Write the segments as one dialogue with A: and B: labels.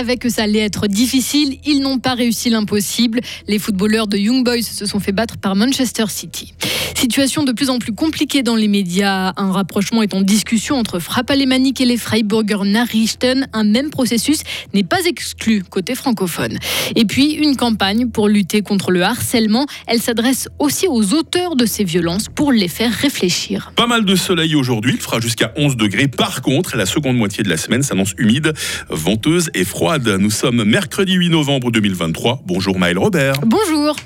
A: savaient que ça allait être difficile. Ils n'ont pas réussi l'impossible. Les footballeurs de Young Boys se sont fait battre par Manchester City. Situation de plus en plus compliquée dans les médias. Un rapprochement est en discussion entre Frappe alémanique et les Freiburger Nachrichten. Un même processus n'est pas exclu côté francophone. Et puis, une campagne pour lutter contre le harcèlement. Elle s'adresse aussi aux auteurs de ces violences pour les faire réfléchir.
B: Pas mal de soleil aujourd'hui, il fera jusqu'à 11 degrés. Par contre, la seconde moitié de la semaine s'annonce humide, venteuse et froide. Nous sommes mercredi 8 novembre 2023. Bonjour Maël Robert.
A: Bonjour.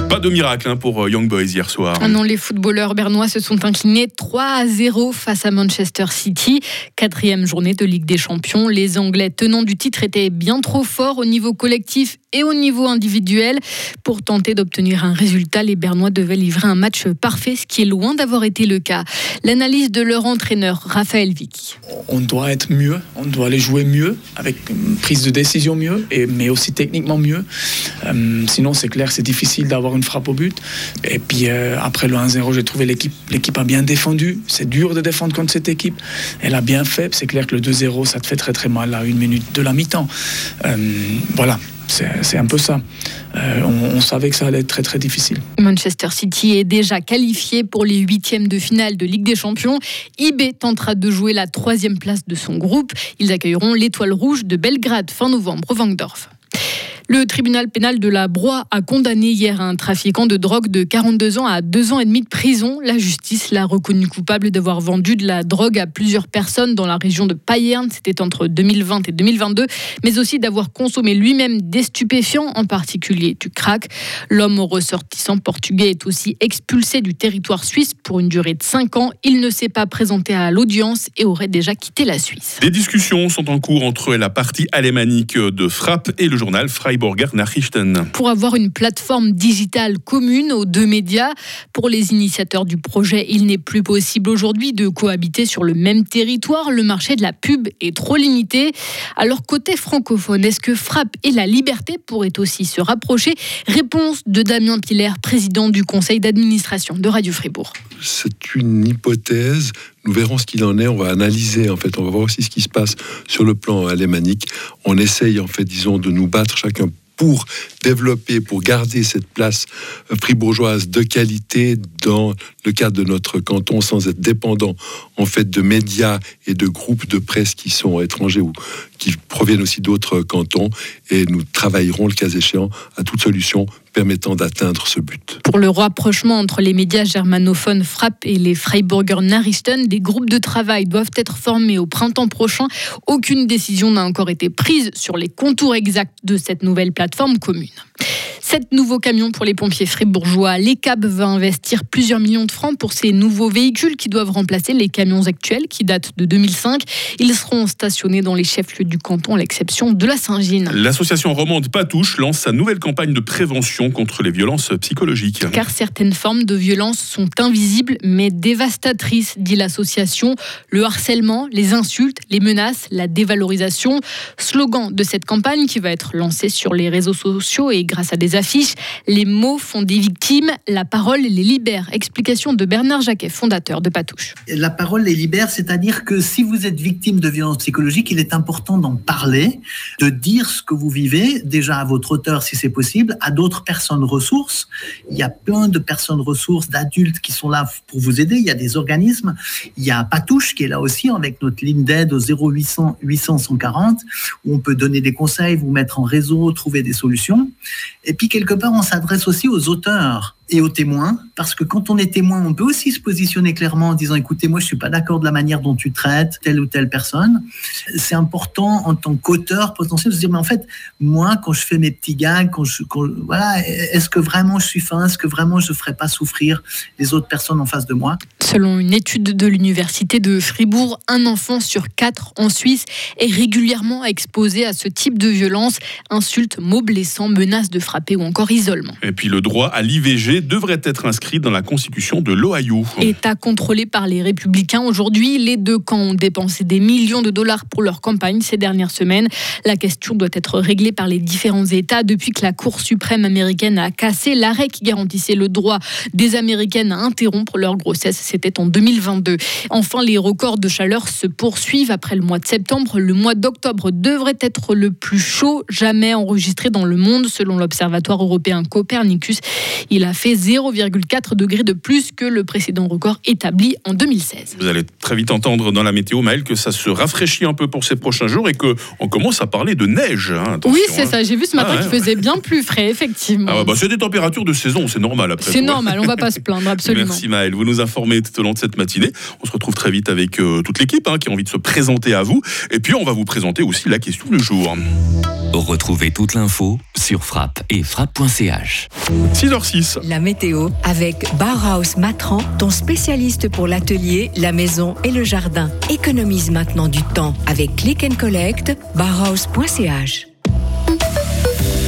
B: Pas de miracle hein, pour euh, Young Boys hier soir.
A: Ah non, les footballeurs bernois se sont inclinés 3 à 0 face à Manchester City. Quatrième journée de Ligue des Champions. Les Anglais tenants du titre étaient bien trop forts au niveau collectif et au niveau individuel. Pour tenter d'obtenir un résultat, les Bernois devaient livrer un match parfait, ce qui est loin d'avoir été le cas. L'analyse de leur entraîneur, Raphaël Vicky.
C: On doit être mieux, on doit les jouer mieux, avec une prise de décision mieux, et, mais aussi techniquement mieux. Euh, sinon, c'est clair, c'est difficile d'avoir une frappe au but. Et puis euh, après le 1-0, j'ai trouvé l'équipe, l'équipe a bien défendu. C'est dur de défendre contre cette équipe. Elle a bien fait. C'est clair que le 2-0, ça te fait très très mal à une minute de la mi-temps. Euh, voilà, c'est un peu ça. Euh, on, savait que ça allait être très très difficile.
A: Manchester City est déjà qualifié pour les huitièmes de finale de Ligue des Champions. IB tentera de jouer la troisième place de son groupe. Ils accueilleront l'Étoile Rouge de Belgrade fin novembre au Vangdorf. Le tribunal pénal de la Broye a condamné hier un trafiquant de drogue de 42 ans à deux ans et demi de prison. La justice l'a reconnu coupable d'avoir vendu de la drogue à plusieurs personnes dans la région de Payerne. C'était entre 2020 et 2022, mais aussi d'avoir consommé lui-même des stupéfiants, en particulier du crack. L'homme ressortissant portugais est aussi expulsé du territoire suisse pour une durée de 5 ans. Il ne s'est pas présenté à l'audience et aurait déjà quitté la Suisse.
B: Des discussions sont en cours entre la partie alémanique de Frappe et le journal Freiburger Nachrichten.
A: Pour avoir une plateforme digitale commune aux deux médias, pour les initiateurs du projet, il n'est plus possible aujourd'hui de cohabiter sur le même territoire. Le marché de la pub est trop limité. Alors côté francophone, est-ce que Frappe et la liberté pourraient aussi se rapprocher? Réponse de Damien Piller, président du conseil d'administration de Radio Fribourg.
D: C'est une hypothèse nous verrons ce qu'il en est. On va analyser, en fait, on va voir aussi ce qui se passe sur le plan alémanique. On essaye, en fait, disons, de nous battre chacun pour développer, pour garder cette place fribourgeoise de qualité dans le cadre de notre canton sans être dépendant en fait de médias et de groupes de presse qui sont étrangers ou qui proviennent aussi d'autres cantons et nous travaillerons le cas échéant à toute solution permettant d'atteindre ce but.
A: Pour le rapprochement entre les médias germanophones Frapp et les Freiburger Nachrichten, des groupes de travail doivent être formés au printemps prochain. Aucune décision n'a encore été prise sur les contours exacts de cette nouvelle plateforme commune. Sept nouveaux camions pour les pompiers fribourgeois. L'ECAB va investir plusieurs millions de francs pour ces nouveaux véhicules qui doivent remplacer les camions actuels qui datent de 2005. Ils seront stationnés dans les chefs-lieux du canton, à l'exception de la Saint-Gine.
B: L'association romande Patouche lance sa nouvelle campagne de prévention contre les violences psychologiques.
A: Car certaines formes de violence sont invisibles mais dévastatrices, dit l'association. Le harcèlement, les insultes, les menaces, la dévalorisation. Slogan de cette campagne qui va être lancée sur les réseaux sociaux et grâce à des affiches les mots font des victimes, la parole les libère. Explication de Bernard Jacquet, fondateur de Patouche.
E: La parole les libère, c'est-à-dire que si vous êtes victime de violences psychologiques, il est important d'en parler, de dire ce que vous vivez, déjà à votre auteur si c'est possible, à d'autres personnes ressources. Il y a plein de personnes ressources, d'adultes qui sont là pour vous aider. Il y a des organismes. Il y a Patouche qui est là aussi avec notre ligne d'aide au 0800 800 140 où on peut donner des conseils, vous mettre en réseau, trouver des solutions. Et puis quelque part, on s'adresse aussi aux auteurs et aux témoins, parce que quand on est témoin, on peut aussi se positionner clairement en disant, écoutez, moi, je suis pas d'accord de la manière dont tu traites telle ou telle personne. C'est important en tant qu'auteur potentiel de se dire, mais en fait, moi, quand je fais mes petits gags, quand je, voilà, est-ce que vraiment je suis fin? Est-ce que vraiment je ne ferai pas souffrir les autres personnes en face de moi?
A: Selon une étude de l'université de Fribourg, un enfant sur quatre en Suisse est régulièrement exposé à ce type de violence, insultes, mots blessants, menaces de frapper ou encore isolement.
B: Et puis le droit à l'IVG devrait être inscrit dans la constitution de l'Ohio.
A: État contrôlé par les républicains. Aujourd'hui, les deux camps ont dépensé des millions de dollars pour leur campagne ces dernières semaines. La question doit être réglée par les différents États depuis que la Cour suprême américaine a cassé l'arrêt qui garantissait le droit des Américaines à interrompre leur grossesse. C'était en 2022. Enfin, les records de chaleur se poursuivent après le mois de septembre. Le mois d'octobre devrait être le plus chaud jamais enregistré dans le monde, selon l'Observatoire européen Copernicus. Il a fait 0,4 degrés de plus que le précédent record établi en 2016.
B: Vous allez très vite entendre dans la météo, Maël, que ça se rafraîchit un peu pour ces prochains jours et qu'on commence à parler de neige. hein.
A: Oui,
B: Attention,
A: c'est
B: hein.
A: ça. J'ai vu ce matin
B: Ah,
A: qu'il
B: ouais.
A: faisait bien plus frais, effectivement.
B: Ah ouais, bah, c'est des températures de saison, c'est normal après.
A: c'est
B: hein.
A: normal, on va pas se plaindre, absolument.
B: Merci Maël, vous nous informez tout au long de cette matinée. On se retrouve très vite avec euh, toute l'équipe hein, qui a envie de se présenter à vous. Et puis on va vous présenter aussi la question du jour.
F: Retrouvez toute l'info sur frappe et frappe.ch.
B: 6h06.
G: La météo avec Bauhaus Matran, ton spécialiste pour l'atelier, la maison et le jardin. Économise maintenant du temps avec Click and Collect, bauhaus.ch.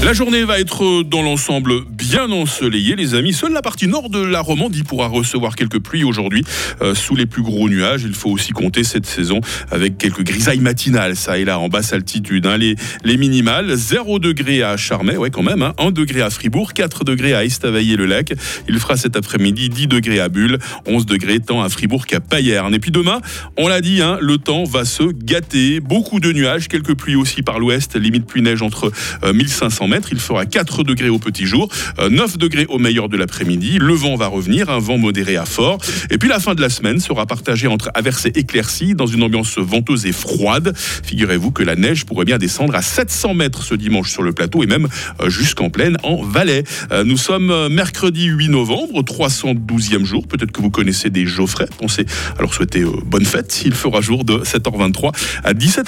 B: La journée va être euh, dans l'ensemble bien ensoleillée, les amis. Seule la partie nord de la Romandie pourra recevoir quelques pluies aujourd'hui euh, sous les plus gros nuages. Il faut aussi compter cette saison avec quelques grisailles matinales, ça et là, en basse altitude. hein. Les, les minimales, 0 degré à Charmey, ouais, quand même, hein. 1 degré à Fribourg, 4 degrés à Estavayer-le-Lac. Il fera cet après-midi 10 degrés à Bulle, 11 degrés tant à Fribourg qu'à Payerne. Et puis demain, on l'a dit, hein, le temps va se gâter. Beaucoup de nuages, quelques pluies aussi par l'ouest, limite pluie-neige entre euh, 1500 mètres. Il fera 4 degrés au petit jour, euh, 9 degrés au meilleur de l'après-midi. Le vent va revenir, un vent modéré à fort. Et puis la fin de la semaine sera partagée entre averses et éclaircies dans une ambiance venteuse et froide. Figurez-vous que la neige pourrait bien descendre à 700 mètres ce dimanche sur le plateau et même euh, jusqu'en plaine en Valais. Euh, Nous sommes euh, mercredi 8 novembre, 312e jour. Peut-être que vous connaissez des Geoffrey. Pensez souhaiter euh, bonne fête. Il fera jour de 7h23 à 17h.